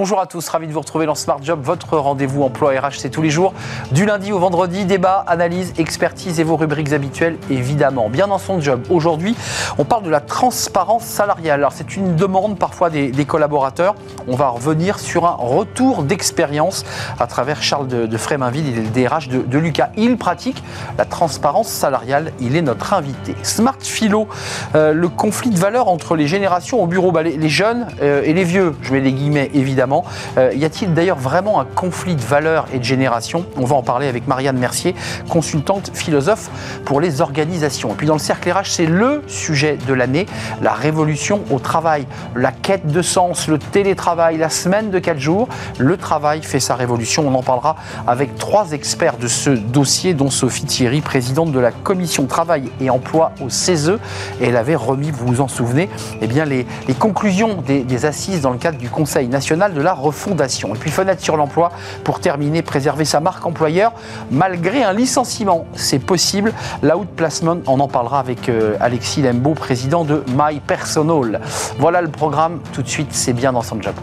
Bonjour à tous, ravi de vous retrouver dans Smart Job, votre rendez-vous emploi RH, c'est tous les jours, du lundi au vendredi, débat, analyse, expertise et vos rubriques habituelles, évidemment. Bien dans son job, aujourd'hui, on parle de la transparence salariale. Alors, c'est une demande parfois des, collaborateurs. On va revenir sur un retour d'expérience à travers Charles de, Fréminville, il est le DRH de, Lucas. Il pratique la transparence salariale, il est notre invité. Smart Philo, euh, le conflit de valeurs entre les générations au bureau, bah, les, jeunes euh, et les vieux, je mets les guillemets évidemment euh, y a-t-il d'ailleurs vraiment un conflit de valeurs et de génération On va en parler avec Marianne Mercier, consultante philosophe pour les organisations. Et puis dans le cercle RH, c'est le sujet de l'année, la révolution au travail, la quête de sens, le télétravail, la semaine de 4 jours. Le travail fait sa révolution. On en parlera avec trois experts de ce dossier, dont Sophie Thierry, présidente de la commission travail et emploi au CESE. Elle avait remis, vous vous en souvenez, eh bien les, conclusions des assises dans le cadre du Conseil national de la refondation. Et puis fenêtre sur l'emploi, pour terminer, préserver sa marque employeur malgré un licenciement. C'est possible. L'outplacement, on en parlera avec euh, Alexis Lembeau, président de My Personal. Voilà le programme. Tout de suite, c'est bien dans son job.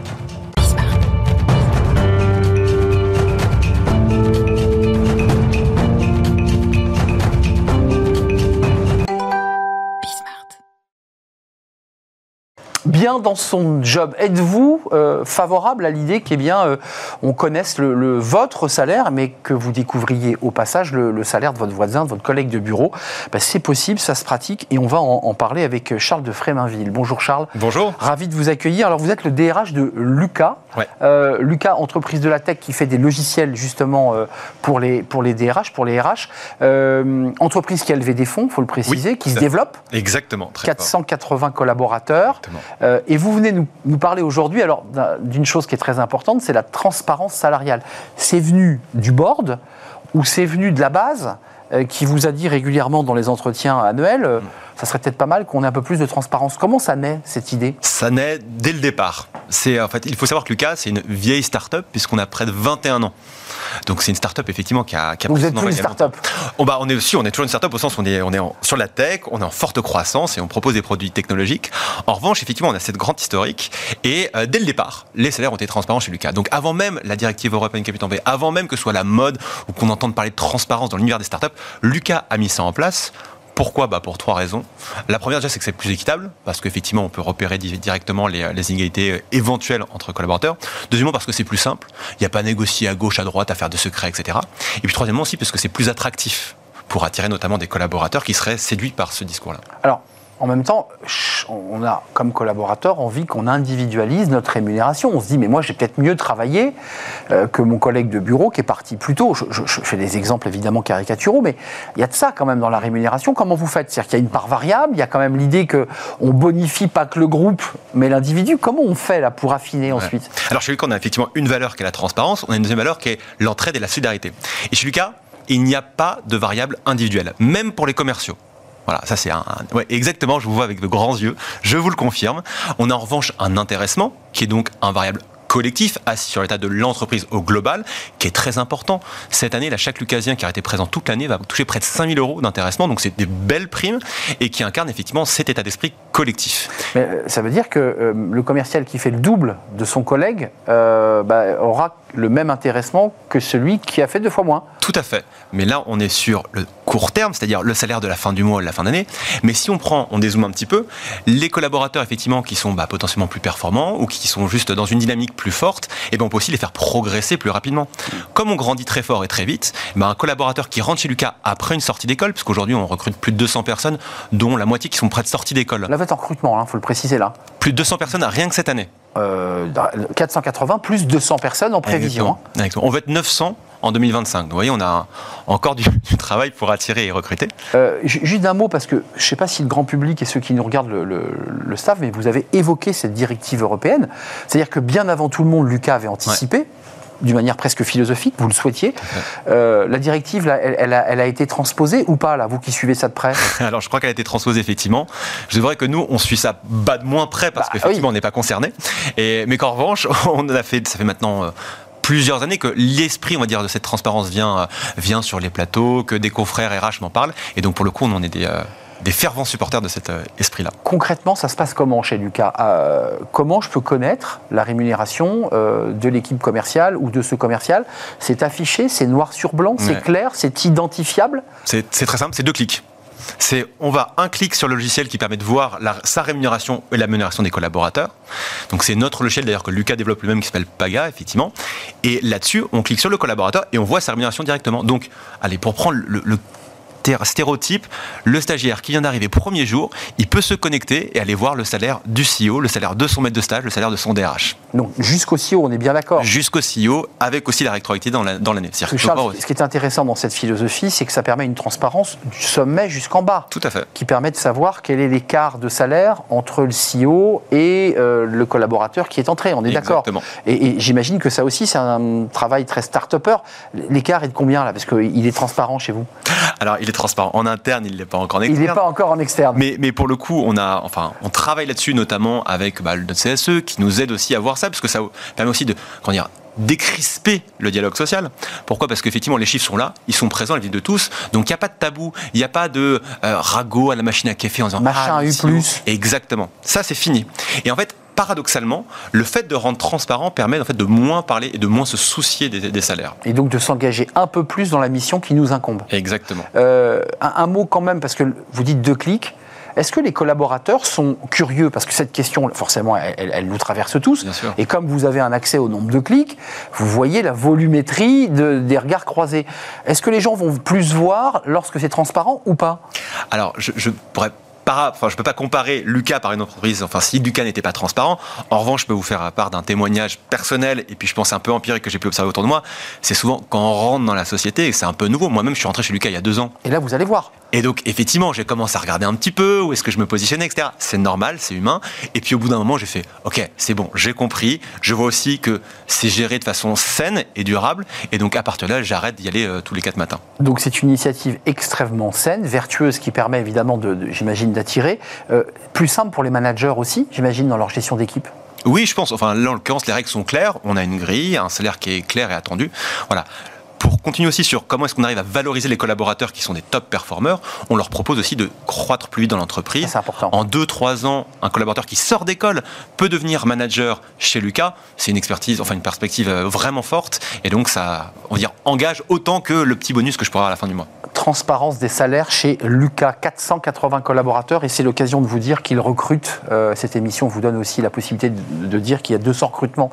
Bien dans son job. Êtes-vous euh, favorable à l'idée qu'on bien euh, on connaisse le, votre salaire, mais que vous découvriez au passage le, salaire de votre voisin, de votre collègue de bureau? Ben, C'est possible, ça se pratique, et on va en, parler avec Charles de Fréminville. Bonjour Charles. Bonjour. Ravi de vous accueillir. Alors vous êtes le DRH de Lucas. Euh, Lucas, entreprise de la tech qui fait des logiciels justement pour les pour les DRH, pour les RH. entreprise qui a levé des fonds, faut le préciser, qui se développe. Exactement. 480 collaborateurs. Exactement. Euh, et vous venez nous, parler aujourd'hui alors d'une chose qui est très importante, c'est la transparence salariale. C'est venu du board ou c'est venu de la base euh, qui vous a dit régulièrement dans les entretiens annuels euh, ça serait peut-être pas mal qu'on ait un peu plus de transparence. Comment ça naît, cette idée? Ça naît dès le départ. C'est, en fait, il faut savoir que Lucas, c'est une vieille start-up, puisqu'on a près de 21 ans. Donc c'est une start-up effectivement qui a. Qui Vous êtes plus une start-up oh, bah, on est aussi, on est toujours une start-up au sens où on est, on est sur la tech, on est en forte croissance et on propose des produits technologiques. En revanche, effectivement, on a cette grande historique et euh, dès le départ, les salaires ont été transparents chez Lucas. Donc avant même la directive européenne Capital B, avant même que ce soit la mode ou qu'on entende parler de transparence dans l'univers des start-up, Lucas a mis ça en place pourquoi bah Pour trois raisons. La première, déjà, c'est que c'est plus équitable, parce qu'effectivement, on peut repérer directement les, les, inégalités euh, éventuelles entre collaborateurs. Deuxièmement, parce que c'est plus simple. Il n'y a pas à négocier à gauche, à droite, à faire de secrets, etc. Et puis troisièmement aussi, parce que c'est plus attractif pour attirer notamment des collaborateurs qui seraient séduits par ce discours-là. Alors, en même temps, on a comme collaborateur envie qu'on individualise notre rémunération. On se dit, mais moi j'ai peut-être mieux travaillé euh, que mon collègue de bureau qui est parti plus tôt. Je, fais des exemples évidemment caricaturaux, mais il y a de ça quand même dans la rémunération. Comment vous faites? C'est-à-dire qu'il y a une part variable, il y a quand même l'idée qu'on bonifie pas que le groupe, mais l'individu. Comment on fait là pour affiner ensuite? Alors chez Lucas, on a effectivement une valeur qui est la transparence, on a une deuxième valeur qui est l'entraide et la solidarité. Et chez Lucas, il n'y a pas de variable individuelle, même pour les commerciaux. Voilà, ça c'est un, ouais, exactement, je vous vois avec de grands yeux, je vous le confirme. On a en revanche un intéressement qui est donc un variable collectif assis sur l'état de l'entreprise au global, qui est très important. Cette année, la chaque Lucasien qui a été présent toute l'année va toucher près de 5000 euros d'intéressement, donc c'est des belles primes et qui incarnent effectivement cet état d'esprit collectif. Mais euh, ça veut dire que euh, le commercial qui fait le double de son collègue euh, bah, aura le même intéressement que celui qui a fait deux fois moins. Tout à fait. Mais là, on est sur le court terme, c'est-à-dire le salaire de la fin du mois, de la fin d'année. Mais si on prend, on dézoome un petit peu, les collaborateurs effectivement qui sont bah, potentiellement plus performants ou qui sont juste dans une dynamique plus forte, et eh ben on peut aussi les faire progresser plus rapidement. Comme on grandit très fort et très vite, ben un collaborateur qui rentre chez Lucas après une sortie d'école, parce qu'aujourd'hui on recrute plus de 200 personnes, dont la moitié qui sont près de sortie d'école. Là, vous êtes en recrutement, il hein, faut le préciser là. Plus de 200 personnes rien que cette année. 480 euh, plus 200 personnes en prévision. On va être 900 en 2025. Donc, vous voyez, on a encore du, travail pour attirer et recruter. Euh, juste un mot, parce que je ne sais pas si le grand public et ceux qui nous regardent le, le, savent, mais vous avez évoqué cette directive européenne. C'est-à-dire que bien avant tout le monde, Lucas avait anticipé d'une manière presque philosophique, vous le souhaitiez. Euh, la directive, elle, a, été transposée ou pas, là, vous qui suivez ça de près? Alors, je crois qu'elle a été transposée, effectivement. Je vrai que nous, on suit ça bas de moins près parce bah, qu'effectivement, on n'est pas concerné. Mais qu'en revanche, on a fait, ça fait maintenant. Euh, plusieurs années que l'esprit, on va dire, de cette transparence vient, euh, vient sur les plateaux, que des confrères RH m'en parlent. Et donc, pour le coup, on en est des, des fervents supporters de cet euh, esprit-là. Concrètement, ça se passe comment chez Lucas? Euh, Comment je peux connaître la rémunération euh, de l'équipe commerciale ou de ce commercial? C'est affiché, c'est noir sur blanc, c'est clair, c'est identifiable? C'est très simple, c'est deux clics. C'est on va un clic sur le logiciel qui permet de voir sa rémunération et la rémunération des collaborateurs. Donc c'est notre logiciel d'ailleurs que Lucas développe lui-même qui s'appelle Paga effectivement. Et là-dessus on clique sur le collaborateur et on voit sa rémunération directement. Donc allez pour prendre le, stéréotype, le stagiaire qui vient d'arriver premier jour, il peut se connecter et aller voir le salaire du CEO, le salaire de son maître de stage, le salaire de son DRH. Donc jusqu'au CEO, on est bien d'accord Jusqu'au CEO avec aussi la rétroactivité dans la- dans l'année. Qu'il faut Charles, ce qui est intéressant dans cette philosophie, c'est que ça permet une transparence du sommet jusqu'en bas. Tout à fait. qui permet de savoir quel est l'écart de salaire entre le CEO et euh, le collaborateur qui est entré. On est d'accord. Exactement. Et, et j'imagine que ça aussi, c'est un travail très start-upper. L'écart est de combien là? Parce qu'il est transparent chez vous. Alors il est transparent en interne, il n'est pas encore en Il n'est externe. pas encore en externe. Mais, mais pour le coup, on, a, enfin, on travaille là-dessus notamment avec bah, notre CSE qui nous aide aussi à voir ça, parce que ça permet aussi de comment dire, décrisper le dialogue social. Pourquoi? Parce qu'effectivement, les chiffres sont là, ils sont présents, ils vivent de tous. Donc il n'y a pas de tabou, il n'y a pas de euh, ragot à la machine à café en disant Machin ah, U+. Exactement. Ça, c'est fini. Et en fait, paradoxalement, le fait de rendre transparent permet en fait de moins parler et de moins se soucier des, des salaires. Et donc de s'engager un peu plus dans la mission qui nous incombe. Exactement. Euh, un, un mot quand même, parce que vous dites deux clics. Est-ce que les collaborateurs sont curieux? Parce que cette question, forcément, elle, elle- elle nous traverse tous. Bien sûr. Et comme vous avez un accès au nombre de clics, vous voyez la volumétrie de- des regards croisés. Est-ce que les gens vont plus voir lorsque c'est transparent ou pas? Alors, je, je pourrais pas, enfin, je peux pas comparer Lucas par une entreprise. Enfin, si Lucas n'était pas transparent, en revanche, je peux vous faire part d'un témoignage personnel et puis je pense un peu empirique que j'ai pu observer autour de moi. C'est souvent quand on rentre dans la société, et c'est un peu nouveau. Moi-même, je suis rentré chez Lucas il y a deux ans. Et là, vous allez voir. Et donc, effectivement, j'ai commencé à regarder un petit peu où est-ce que je me positionnais, etc. C'est normal, c'est humain. Et puis, au bout d'un moment, j'ai fait, OK, c'est bon, j'ai compris. Je vois aussi que c'est géré de façon saine et durable. Et donc, à partir de là, j'arrête d'y aller euh, tous les quatre matins. Donc c'est une initiative extrêmement saine, vertueuse, qui permet évidemment, de, de- j'imagine, d'attirer. Euh, plus simple pour les managers aussi, j'imagine, dans leur gestion d'équipe. Oui, je pense. Enfin, là, en l'occurrence, les règles sont claires. On a une grille, un salaire qui est clair et attendu. Voilà. Pour continuer aussi sur comment est-ce qu'on arrive à valoriser les collaborateurs qui sont des top performeurs, on leur propose aussi de croître plus vite dans l'entreprise. Ça, c'est important. En 2-3 ans, un collaborateur qui sort d'école peut devenir manager chez Lucas. C'est une expertise, enfin une perspective euh, vraiment forte. Et donc, ça, on va dire, engage autant que le petit bonus que je pourrai avoir à la fin du mois. Transparence des salaires chez Lucas, 480 collaborateurs, et c'est l'occasion de vous dire qu'il recrute. Euh, cette émission vous donne aussi la possibilité de, de dire qu'il y a 200 recrutements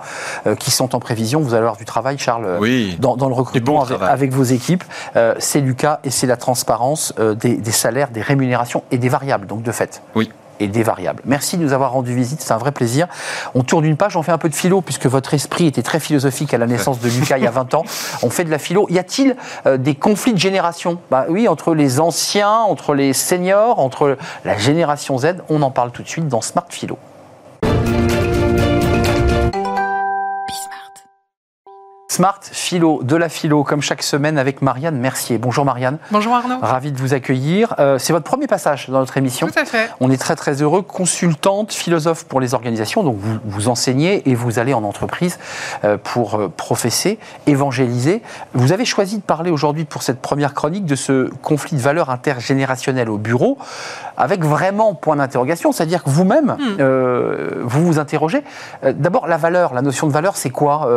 euh, qui sont en prévision. Vous allez avoir du travail, Charles, euh, Oui. dans, dans le recrutement bon avec, vos équipes. Euh, c'est Lucas et c'est la transparence des, des salaires, des rémunérations et des variables, donc de fait. Oui. Et des variables. Merci de nous avoir rendu visite, c'est un vrai plaisir. On tourne une page, on fait un peu de philo, puisque votre esprit était très philosophique à la naissance de Lucas il y a 20 ans. On fait de la philo. Y a-t-il euh, des conflits de génération? Bah, Oui, entre les anciens, entre les seniors, entre la génération Z. On en parle tout de suite dans Smart Philo. Smart Philo, de la philo, comme chaque semaine avec Marianne Mercier. Bonjour Marianne, Bonjour Arnaud. ravi de vous accueillir. Euh, c'est votre premier passage dans notre émission. Tout à fait. On est très très heureux, consultante, philosophe pour les organisations, donc vous, vous enseignez et vous allez en entreprise euh, pour euh, professer, évangéliser. Vous avez choisi de parler aujourd'hui pour cette première chronique de ce conflit de valeurs intergénérationnel au bureau, avec vraiment point d'interrogation, c'est-à-dire que vous-même, euh, vous vous interrogez. D'abord, la valeur, la notion de valeur, c'est quoi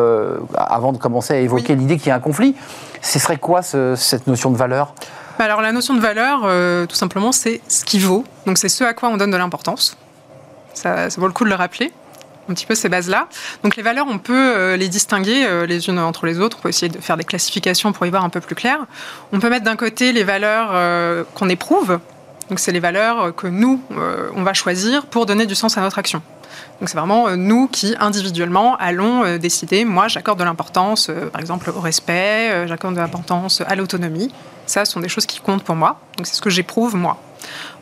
Avant de à évoquer Oui. l'idée qu'il y a un conflit, ce serait quoi ce- cette notion de valeur? Bah Alors la notion de valeur, euh, tout simplement, c'est ce qui vaut. Donc c'est ce à quoi on donne de l'importance. Ça, ça vaut le coup de le rappeler. Un petit peu ces bases-là. Donc les valeurs, on peut euh, les distinguer euh, les unes entre les autres. On peut essayer de faire des classifications pour y voir un peu plus clair. On peut mettre d'un côté les valeurs qu'on éprouve. Donc c'est les valeurs que nous, on va choisir pour donner du sens à notre action. Donc c'est vraiment euh, nous qui, individuellement, allons euh, décider, moi j'accorde de l'importance, euh, par exemple, au respect, j'accorde de l'importance à l'autonomie. Ça, ce sont des choses qui comptent pour moi. Donc c'est ce que j'éprouve, moi.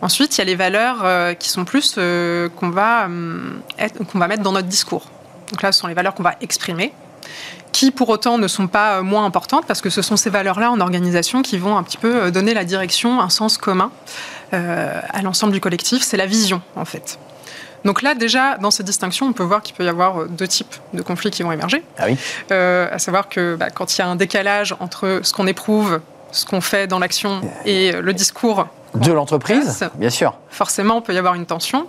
Ensuite, il y a les valeurs qui sont plus qu'on va, hum, qu'on va mettre dans notre discours. Donc là, ce sont les valeurs qu'on va exprimer, qui pour autant ne sont pas moins importantes, parce que ce sont ces valeurs-là en organisation qui vont un petit peu donner la direction, un sens commun à l'ensemble du collectif. C'est la vision, en fait. Donc là, déjà, dans cette distinction, on peut voir qu'il peut y avoir euh, deux types de conflits qui vont émerger. Ah oui Euh, à savoir que bah, quand il y a un décalage entre ce qu'on éprouve, ce qu'on fait dans l'action et euh, le discours de l'entreprise, bien sûr. Forcément, il peut y avoir une tension.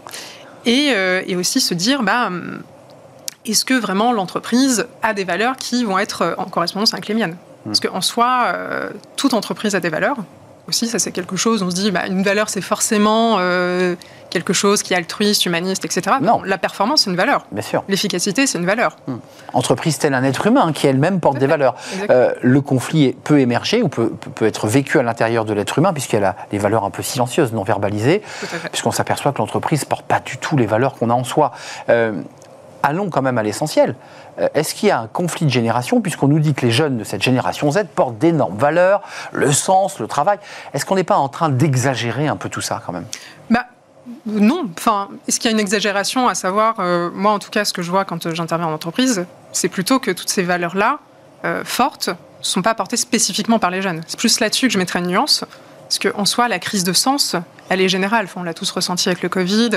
Et, euh, et aussi se dire, bah, hum, est-ce que vraiment l'entreprise a des valeurs qui vont être en correspondance avec les miennes? Parce qu'en soi, euh, toute entreprise a des valeurs. Aussi, ça c'est quelque chose, on se dit, bah, une valeur c'est forcément euh, quelque chose qui est altruiste, humaniste, etc. Non. La performance c'est une valeur. Bien sûr. L'efficacité c'est une valeur. Entreprise telle un être humain qui elle-même porte des valeurs. Euh, le conflit peut émerger ou peut, peut- être vécu à l'intérieur de l'être humain puisqu'il y a les valeurs un peu silencieuses, non verbalisées, puisqu'on s'aperçoit que l'entreprise ne porte pas du tout les valeurs qu'on a en soi. Euh, allons quand même à l'essentiel. Euh, Est-ce qu'il y a un conflit de génération, puisqu'on nous dit que les jeunes de cette génération Z portent d'énormes valeurs, le sens, le travail Est-ce qu'on n'est pas en train d'exagérer un peu tout ça quand même? Bah, non. Enfin, est-ce qu'il y a une exagération à savoir, euh, moi en tout cas, ce que je vois quand euh, j'interviens en entreprise, c'est plutôt que toutes ces valeurs-là, fortes, ne sont pas portées spécifiquement par les jeunes. C'est plus là-dessus que je mettrais une nuance. Parce qu'en soi, la crise de sens, elle est générale. Enfin, on l'a tous ressenti avec le Covid,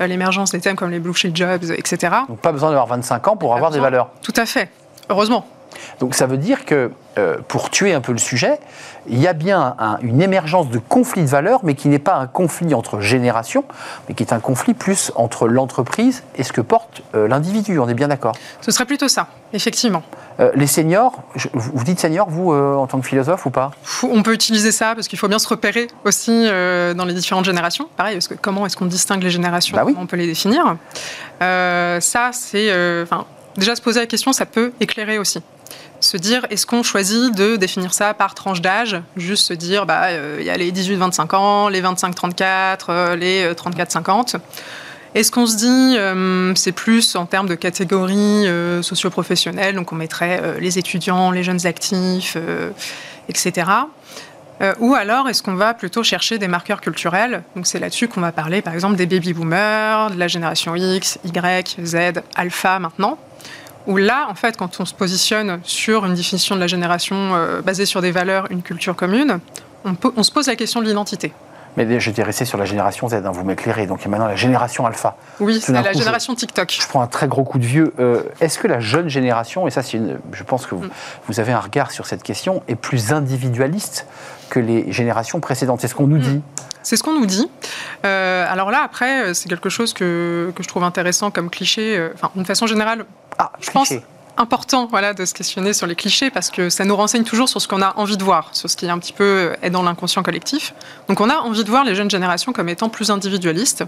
euh, l'émergence des thèmes comme les blue shield jobs, etc. Donc pas besoin d'avoir 25 ans pour avoir des valeurs. Tout à fait. Heureusement. Donc ça veut dire que, euh, pour tuer un peu le sujet, il y a bien un- une émergence de conflit de valeurs, mais qui n'est pas un conflit entre générations, mais qui est un conflit plus entre l'entreprise et ce que porte euh, l'individu. On est bien d'accord? Ce serait plutôt ça, effectivement. Euh, les seniors, je- vous dites seniors, vous, en tant que philosophe ou pas? On peut utiliser ça parce qu'il faut bien se repérer aussi dans les différentes générations. Pareil, parce que comment est-ce qu'on distingue les générations? Bah oui. Comment on peut les définir? Ça, c'est. déjà se poser la question, ça peut éclairer aussi. Se dire, est-ce qu'on choisit de définir ça par tranche d'âge? Juste se dire, bah, euh, il y a les 18-25 ans, les 25-34, euh, les euh, 34-50. Est-ce qu'on se dit, euh, c'est plus en termes de catégories euh, socio-professionnelles, donc on mettrait euh, les étudiants, les jeunes actifs, euh, etc. Euh, ou alors, est-ce qu'on va plutôt chercher des marqueurs culturels? Donc c'est là-dessus qu'on va parler, par exemple, des baby-boomers, de la génération X, Y, Z, alpha maintenant. Où là, en fait, quand on se positionne sur une définition de la génération euh, basée sur des valeurs, une culture commune, on, se pose la question de l'identité. Mais j'étais resté sur la génération Z, hein, vous m'éclairez. Donc il y a maintenant la génération alpha. Oui, c'est la coup, je- génération TikTok. Je prends un très gros coup de vieux. Euh, Est-ce que la jeune génération, et ça, une, je pense que vous, Mm. vous avez un regard sur cette question, est plus individualiste que les générations précédentes? C'est ce qu'on nous dit. C'est ce qu'on nous dit. Euh, alors là, après, euh, c'est quelque chose que, que je trouve intéressant comme cliché. Enfin, d'une façon générale, Ah, Je pense- cliché. Important voilà, de se questionner sur les clichés parce que ça nous renseigne toujours sur ce qu'on a envie de voir, sur ce qui est un petit peu euh, est dans l'inconscient collectif. Donc on a envie de voir les jeunes générations comme étant plus individualistes.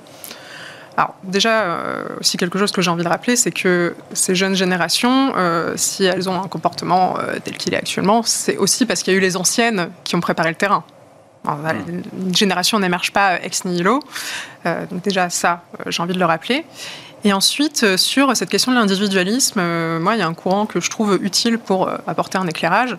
Alors déjà, euh, aussi quelque chose que j'ai envie de rappeler, c'est que ces jeunes générations, euh, si elles ont un comportement euh, tel qu'il est actuellement, c'est aussi parce qu'il y a eu les anciennes qui ont préparé le terrain. Alors, voilà, Une génération n'émerge pas ex nihilo. Donc déjà ça, j'ai envie de le rappeler. Et ensuite, euh, sur cette question de l'individualisme, euh, moi, il y a un courant que je trouve utile pour euh, apporter un éclairage.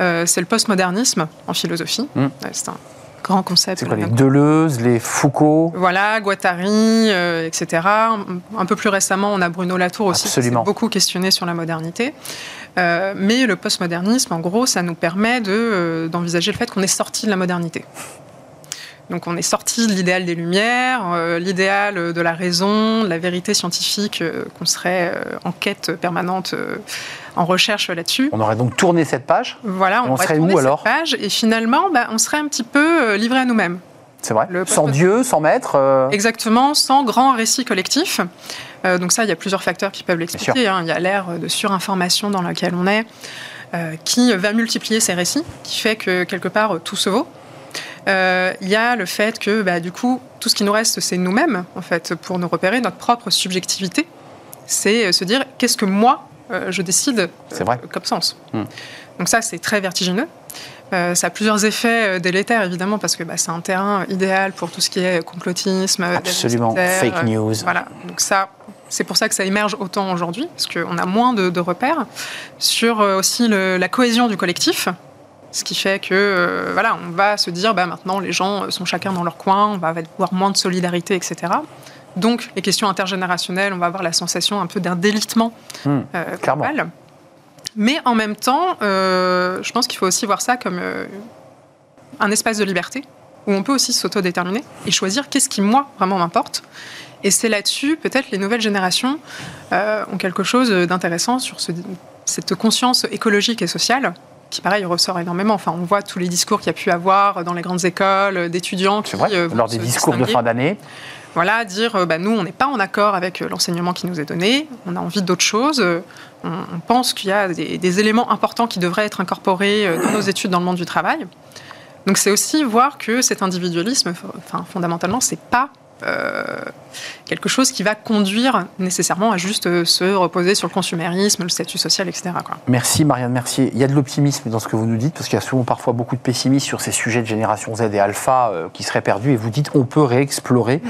Euh, c'est le postmodernisme en philosophie. Mm. Ouais, C'est un grand concept. C'est quoi les Deleuze, les Foucault? Voilà, Guattari, euh, etc. Un- peu plus récemment, on a Bruno Latour aussi, qui s'est beaucoup questionné sur la modernité. Euh, mais le postmodernisme, en gros, ça nous permet de, euh, d'envisager le fait qu'on est sorti de la modernité. Donc on est sorti de l'idéal des Lumières, euh, l'idéal de la raison, de la vérité scientifique, euh, qu'on serait euh, en quête permanente, euh, en recherche là-dessus. On aurait donc tourné cette page, Voilà, on on, serait où, cette alors? page et finalement, bah, on serait un petit peu euh, livré à nous-mêmes. c'est vrai? Le Sans Dieu, sans maître euh, Exactement, sans grand récit collectif. Euh, donc ça, il y a plusieurs facteurs qui peuvent l'expliquer. hein. Il y a l'ère de surinformation dans laquelle on est, euh, qui va multiplier ces récits, qui fait que quelque part tout se vaut. Euh, Il y a le fait que bah, du coup, tout ce qui nous reste, c'est nous-mêmes, en fait, pour nous repérer notre propre subjectivité. C'est euh, se dire qu'est-ce que moi euh, je décide vrai. comme sens. Hmm. Donc ça, c'est très vertigineux. Euh, ça a plusieurs effets délétères, évidemment, parce que bah, c'est un terrain idéal pour tout ce qui est complotisme. Absolument. Fake news. Voilà. Donc ça, c'est pour ça que ça émerge autant aujourd'hui, parce qu'on a moins de, de repères sur euh, aussi le- la cohésion du collectif. Ce qui fait que euh, voilà, on va se dire bah, maintenant les gens sont chacun dans leur coin, on va avoir moins de solidarité, etc. Donc les questions intergénérationnelles, on va avoir la sensation un peu d'un délitement Hmm, euh, global. Mais en même temps, euh, je pense qu'il faut aussi voir ça comme euh, un espace de liberté où on peut aussi s'autodéterminer et choisir qu'est-ce qui, moi, vraiment m'importe. Et c'est là-dessus, peut-être, les nouvelles générations euh, ont quelque chose d'intéressant sur ce- cette conscience écologique et sociale qui pareil ressort énormément. Enfin, on voit tous les discours qu'il y a pu avoir dans les grandes écoles d'étudiants qui vrai, lors des discours de fin d'année. Voilà, dire bah, nous, on n'est pas en accord avec l'enseignement qui nous est donné, on a envie d'autre chose. On, pense qu'il y a des, des, éléments importants qui devraient être incorporés dans nos études dans le monde du travail. Donc c'est aussi voir que cet individualisme, enfin, fondamentalement, c'est pas euh, quelque chose qui va conduire nécessairement à juste euh, se reposer sur le consumérisme, le statut social, etc. Merci Marianne Mercier. Il y a de l'optimisme dans ce que vous nous dites, parce qu'il y a souvent parfois beaucoup de pessimisme sur ces sujets de génération Z et alpha euh, qui seraient perdus, et vous dites on peut réexplorer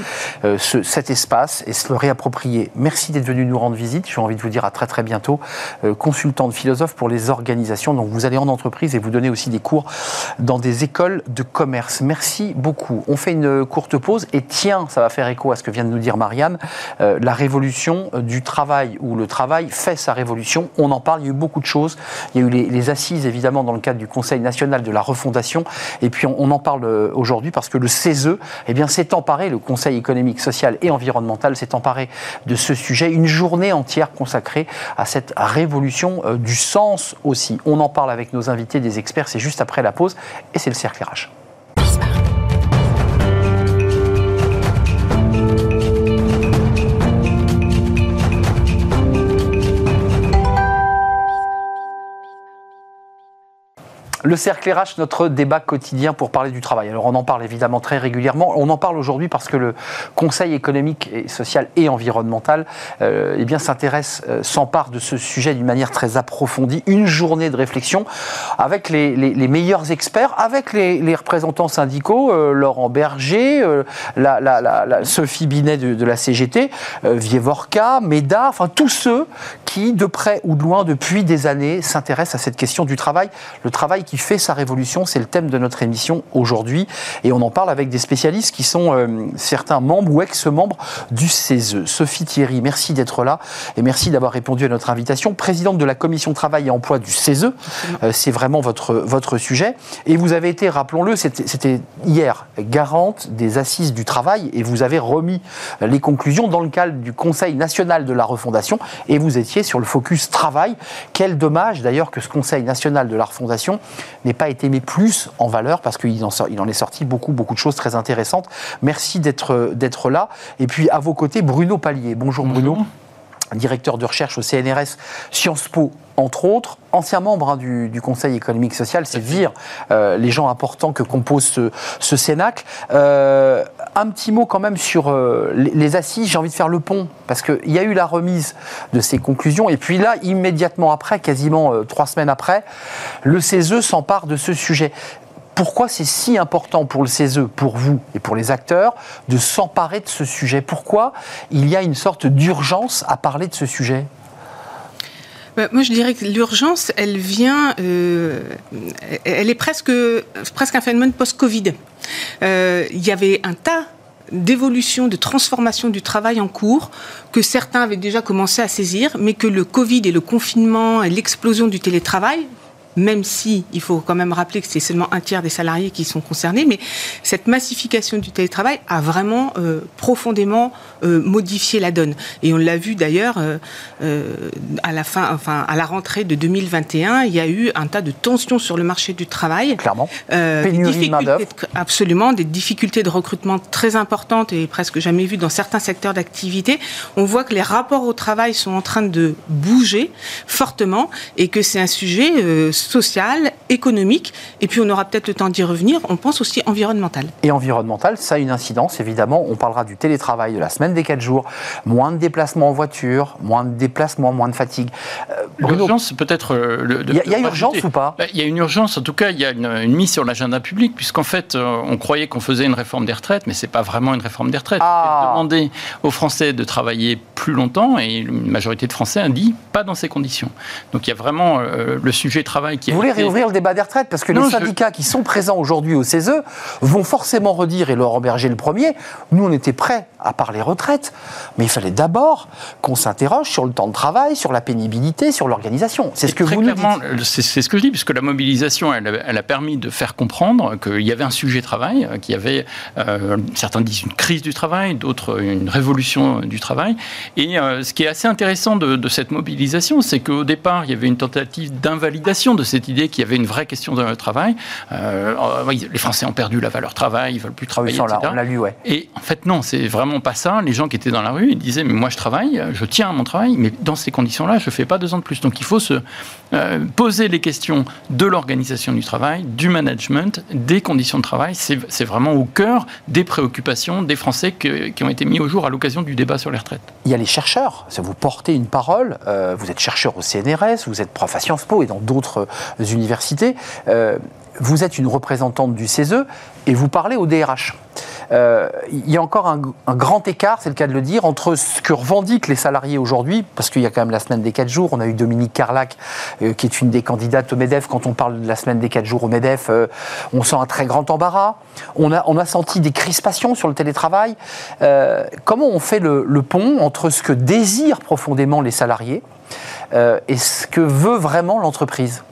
cet espace et se le réapproprier. Merci d'être venu nous rendre visite. J'ai envie de vous dire à très très bientôt. consultant de philosophe pour les organisations. Donc vous allez en entreprise et vous donnez aussi des cours dans des écoles de commerce. Merci beaucoup. On fait une courte pause et tiens, ça va faire écho à ce que vient de nous dire Marianne, euh, la révolution euh, du travail, où le travail fait sa révolution. On en parle, il y a eu beaucoup de choses. Il y a eu les, assises, évidemment, dans le cadre du Conseil national de la refondation. Et puis, on, en parle euh, aujourd'hui parce que le CESE eh bien, s'est emparé, le Conseil économique, social et environnemental s'est emparé de ce sujet. Une journée entière consacrée à cette révolution du sens aussi. On en parle avec nos invités, des experts. C'est juste après la pause et c'est le cercle. Le cercle RH, notre débat quotidien pour parler du travail. Alors on en parle évidemment très régulièrement. On en parle aujourd'hui parce que le Conseil économique, et social et environnemental euh, eh bien, s'intéresse, euh, s'empare de ce sujet d'une manière très approfondie. Une journée de réflexion avec les, meilleurs experts, avec les, représentants syndicaux, euh, Laurent Berger, Sophie Binet de, la CGT, Vievorka, MEDA, enfin tous ceux qui, de près ou de loin, depuis des années, s'intéressent à cette question du travail. Le travail qui fait sa révolution, c'est le thème de notre émission aujourd'hui. Et on en parle avec des spécialistes qui sont euh, certains membres ou ex-membres du CESE. Sophie Thierry, merci d'être là et merci d'avoir répondu à notre invitation. Présidente de la commission travail et emploi du CESE, euh, c'est vraiment votre, votre sujet. Et vous avez été, rappelons-le, c'était hier, garante des assises du travail et vous avez remis les conclusions dans le cadre du Conseil national de la refondation et vous étiez sur le focus travail. Quel dommage d'ailleurs que ce Conseil national de la refondation n'ait pas été mis plus en valeur parce qu'il en, il en est sorti beaucoup, beaucoup de choses très intéressantes. Merci d'être là. Et puis à vos côtés, Bruno Pallier. Bonjour, Bruno directeur de recherche au CNRS Sciences Po, entre autres, ancien membre hein, du, Conseil économique social, c'est dire euh, les gens importants que compose ce, ce Cénacle. Euh, un petit mot quand même sur euh, les, assises, j'ai envie de faire le pont, parce qu'il y a eu la remise de ces conclusions, et puis là, immédiatement après, quasiment trois semaines après, le CESE s'empare de ce sujet. Pourquoi c'est si important pour le CESE, pour vous et pour les acteurs, de s'emparer de ce sujet? Pourquoi il y a une sorte d'urgence à parler de ce sujet? Moi, je dirais que l'urgence, elle vient, euh, elle est presque, presque un phénomène post-Covid. Euh, il y avait un tas d'évolution, de transformation du travail en cours que certains avaient déjà commencé à saisir, mais que le Covid et le confinement et l'explosion du télétravail, même si il faut quand même rappeler que c'est seulement un tiers des salariés qui sont concernés, mais cette massification du télétravail a vraiment euh, profondément euh, modifié la donne. Et on l'a vu d'ailleurs euh, à la fin, enfin à la rentrée de 2021, il y a eu un tas de tensions sur le marché du travail. Clairement. Pénurie de Absolument, des difficultés de recrutement très importantes et presque jamais vues dans certains secteurs d'activité. On voit que les rapports au travail sont en train de bouger fortement et que c'est un sujet social, économique, et puis on aura peut-être le temps d'y revenir, on pense aussi environnemental. Et environnemental, ça a une incidence, évidemment. On parlera du télétravail, de la semaine des 4 jours, moins de déplacements en voiture, moins de déplacements, moins de fatigue. Euh, L'urgence, peut-être... Euh, il y a, urgence ou pas? Bah, Il y a une urgence, en tout cas, il y a une, mise sur l'agenda public, puisqu'en fait, euh, on croyait qu'on faisait une réforme des retraites, mais ce n'est pas vraiment une réforme des retraites. Ah. Demander aux Français de travailler plus longtemps, et une majorité de Français a dit pas dans ces conditions. Donc il y a vraiment le sujet travail vous voulez réouvrir le débat des retraites Parce que les syndicats qui sont présents aujourd'hui au CESE vont forcément redire, et Laurent Berger le premier, nous on était prêts à parler retraite, mais il fallait d'abord qu'on s'interroge sur le temps de travail, sur la pénibilité, sur l'organisation. C'est ce que vous nous dites. C'est ce que je dis, puisque la mobilisation, elle, a permis de faire comprendre qu'il y avait un sujet travail, qu'il y avait, euh, certains disent une crise du travail, d'autres une révolution du travail. Et euh, ce qui est assez intéressant de, de cette mobilisation, c'est qu'au départ, il y avait une tentative d'invalidation de cette idée qu'il y avait une vraie question de travail. Euh, les Français ont perdu la valeur travail, ils veulent plus travailler, ah on l'a lu, ouais. Et en fait, non, c'est vraiment pas ça. Les gens qui étaient dans la rue, ils disaient, mais moi je travaille, je tiens à mon travail, mais dans ces conditions-là, je fais pas deux ans de plus. Donc il faut se euh, poser les questions de l'organisation du travail, du management, des conditions de travail. C'est vraiment au cœur des préoccupations des Français qui ont été mis au jour à l'occasion du débat sur les retraites. Il y a les chercheurs. Vous portez une parole. Euh, vous êtes chercheur au CNRS, vous êtes prof à Sciences Po et dans d'autres euh, universités. vous êtes une représentante du CESE et vous parlez au DRH. Euh, il y a encore un, grand écart, c'est le cas de le dire, entre ce que revendiquent les salariés aujourd'hui, parce qu'il y a quand même la semaine des 4 jours, on a eu Dominique Carlac, euh, qui est une des candidates au MEDEF, quand on parle de la semaine des 4 jours au MEDEF, euh, on sent un très grand embarras, on a, senti des crispations sur le télétravail. comment on fait le, le, pont entre ce que désirent profondément les salariés et ce que veut vraiment l'entreprise?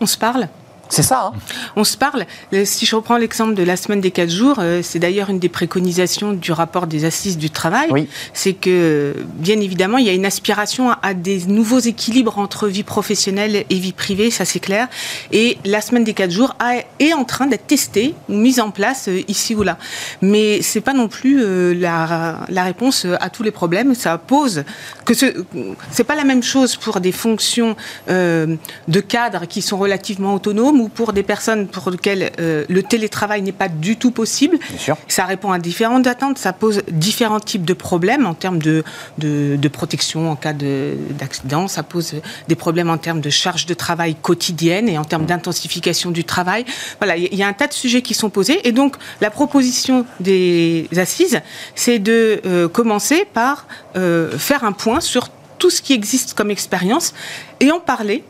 On se parle c'est ça. Hein. On se parle. Euh, si je reprends l'exemple de la semaine des quatre jours, euh, c'est d'ailleurs une des préconisations du rapport des assises du travail. C'est que, bien évidemment, il y a une aspiration à des nouveaux équilibres entre vie professionnelle et vie privée, ça c'est clair. Et la semaine des quatre jours est en train d'être testée ou mise en place euh, ici ou là. Mais c'est pas non plus la, la, réponse à tous les problèmes. Ça pose que ce c'est pas la même chose pour des fonctions de cadre qui sont relativement autonomes ou pour des personnes pour lesquelles euh, le télétravail n'est pas du tout possible. Ça répond à différentes attentes, ça pose différents types de problèmes en termes de, de, protection en cas d'accident, ça pose des problèmes en termes de charge de travail quotidienne et en termes d'intensification du travail. Voilà, il y a un tas de sujets qui sont posés et donc la proposition des assises, c'est de euh, commencer par euh, faire un point sur tout ce qui existe comme expérience et en parler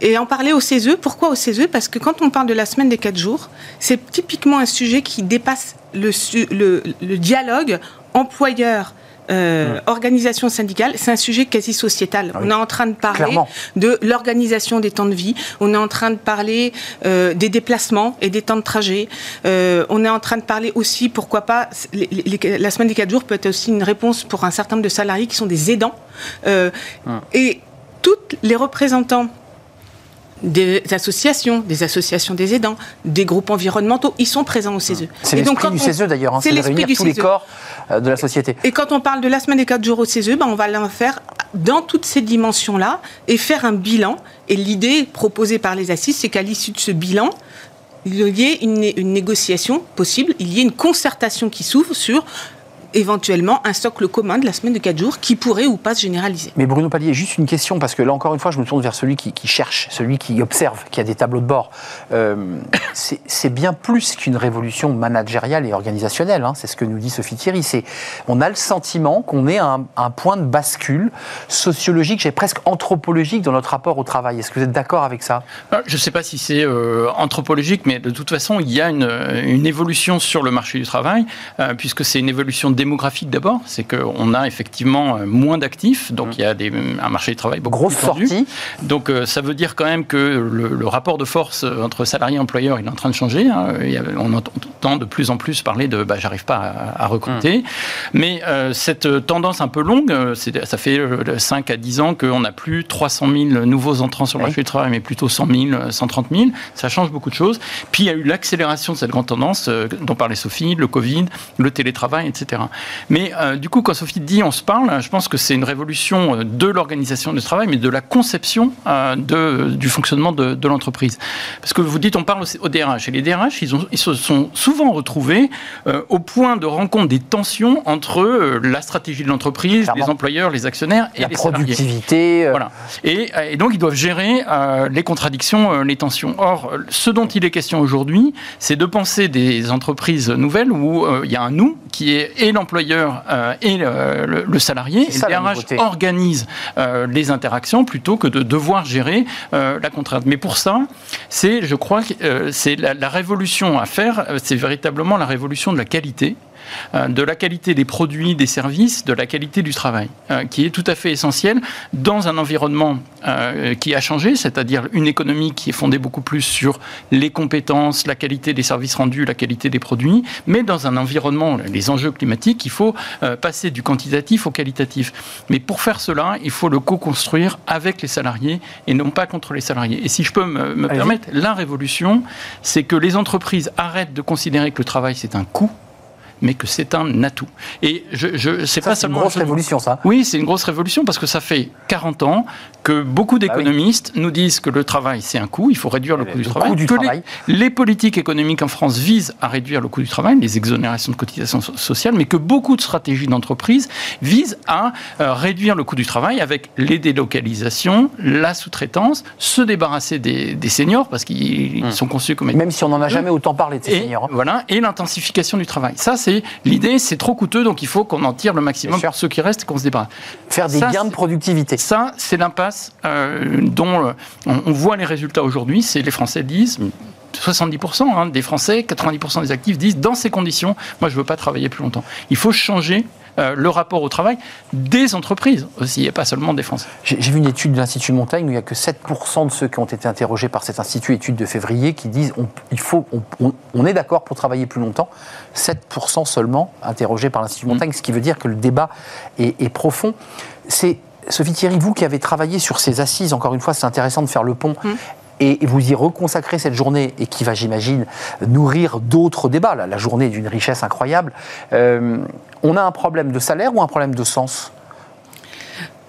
et en parler au CESE. Pourquoi au CESE Parce que quand on parle de la semaine des 4 jours, c'est typiquement un sujet qui dépasse le, le, dialogue employeur. Euh, organisation syndicale, c'est un sujet quasi sociétal. Ah on est en train de parler de l'organisation des temps de vie, on est en train de parler euh, des déplacements et des temps de trajet, euh, on est en train de parler aussi, pourquoi pas, la semaine des 4 jours peut être aussi une réponse pour un certain nombre de salariés qui sont des aidants. Ah. Et tous les représentants des associations, des associations des aidants, des groupes environnementaux, ils sont présents au CESE. C'est l'esprit du CESE d'ailleurs, hein, c'est de réunir tous les corps euh, de la société. Et quand on parle de la semaine des 4 jours au CESE, ben on va le faire dans toutes ces dimensions-là et faire un bilan. Et l'idée proposée par les assises, c'est qu'à l'issue de ce bilan, il y ait une, une, négociation possible, il y ait une concertation qui s'ouvre sur éventuellement un socle commun de la semaine de 4 jours qui pourrait ou pas se généraliser. Mais Bruno Palier, juste une question, parce que là encore une fois, je me tourne vers celui qui, cherche, celui qui observe, qui a des tableaux de bord. Euh, c'est bien plus qu'une révolution managériale et organisationnelle, hein, c'est ce que nous dit Sophie Thierry. On a le sentiment qu'on est à un, point de bascule sociologique, j'ai presque anthropologique dans notre rapport au travail. Est-ce que vous êtes d'accord avec ça? Euh, Je ne sais pas si c'est euh, anthropologique, mais de toute façon, il y a une, une évolution sur le marché du travail, puisque c'est une évolution démographique d'abord, c'est qu'on a effectivement euh, moins d'actifs, donc mmh. il y a des, un marché du travail beaucoup Grosse plus sortie. Donc euh, ça veut dire quand même que le, rapport de force euh, entre salarié et employeur il est en train de changer. Hein. on entend de plus en plus parler de bah, j'arrive pas à, recruter. Mmh. Mais cette tendance un peu longue, ça fait 5 à 10 ans qu'on n'a plus 300 000 nouveaux entrants sur le marché du travail, mais plutôt 100 000, 130 000. Ça change beaucoup de choses. Puis il y a eu l'accélération de cette grande tendance dont parlait Sophie, le Covid, le télétravail, etc. Mais euh, du coup, quand Sophie dit on se parle, je pense que c'est une révolution euh, de l'organisation du travail, mais de la conception euh, de, du fonctionnement de, l'entreprise. Parce que vous dites on parle au, DRH, et les DRH, ils, ont, ils se sont souvent retrouvés au point de rencontre des tensions entre la stratégie de l'entreprise, les employeurs, les actionnaires et la les productivité. Voilà. Et, et, donc ils doivent gérer les contradictions, les tensions. Or, ce dont il est question aujourd'hui, c'est de penser des entreprises nouvelles où il y a un nous qui est et l'employeur euh, et le, salarié. Et le DRH organise euh, les interactions plutôt que de devoir gérer euh, la contrainte. Mais pour ça, c'est, je crois, c'est la, révolution à faire, c'est véritablement la révolution de la qualité. Euh, de la qualité des produits, des services, de la qualité du travail, euh, qui est tout à fait essentiel dans un environnement euh, qui a changé, c'est-à-dire une économie qui est fondée beaucoup plus sur les compétences, la qualité des services rendus, la qualité des produits, mais dans un environnement, les enjeux climatiques, il faut passer du quantitatif au qualitatif. Mais pour faire cela, il faut le co-construire avec les salariés et non pas contre les salariés. Et si je peux me, me permettre, la révolution, c'est que les entreprises arrêtent de considérer que le travail c'est un coût mais que c'est un atout. Et je, je c'est pas seulement une grosse révolution, ça. Oui, c'est une grosse révolution parce que ça fait 40 ans que beaucoup bah d'économistes nous disent que le travail c'est un coût, il faut réduire le, coût du travail. du travail. Les, politiques économiques en France visent à réduire le coût du travail, les exonérations de cotisations sociales, mais que beaucoup de stratégies d'entreprise visent à euh, réduire le coût du travail avec les délocalisations, la sous-traitance, se débarrasser des, seniors parce qu'ils hmm. sont conçus comme même si on n'en a jamais autant parlé de ces seniors. Hein. Voilà, et l'intensification du travail. Ça, c'est l'idée, c'est trop coûteux, donc il faut qu'on en tire le maximum pour ceux qui restent, qu'on se débarrasse. Faire des gains de productivité. Ça, c'est l'impasse euh, dont euh, on, voit les résultats aujourd'hui. C'est les Français disent. 70% hein, des Français, 90% des actifs disent dans ces conditions, moi je ne veux pas travailler plus longtemps. Il faut changer le rapport au travail des entreprises aussi, et pas seulement des Français. J'ai vu une étude de l'Institut Montaigne où il n'y a que 7% de ceux qui ont été interrogés par cet institut, étude de février, qui disent on, il faut, on, est d'accord pour travailler plus longtemps. 7% seulement interrogés par l'Institut Montaigne, ce qui veut dire que le débat est, est profond. C'est Sophie Thierry, vous qui avez travaillé sur ces assises, encore une fois, c'est intéressant de faire le pont. Hum. Et vous y reconsacrez cette journée et qui va, j'imagine, nourrir d'autres débats. La, journée d'une richesse incroyable. Euh, on a un problème de salaire ou un problème de sens?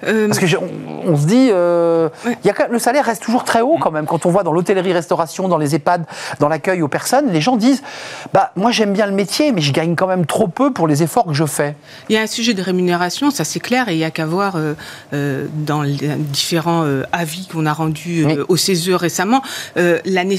Euh, Parce qu'on on se dit, euh, y a, le salaire reste toujours très haut quand même. Quand on voit dans l'hôtellerie-restauration, dans les EHPAD, dans l'accueil aux personnes, les gens disent, bah moi j'aime bien le métier, mais je gagne quand même trop peu pour les efforts que je fais. Il y a un sujet de rémunération, ça c'est clair, et il y a qu'à voir euh, dans les différents avis qu'on a rendus au CESE récemment,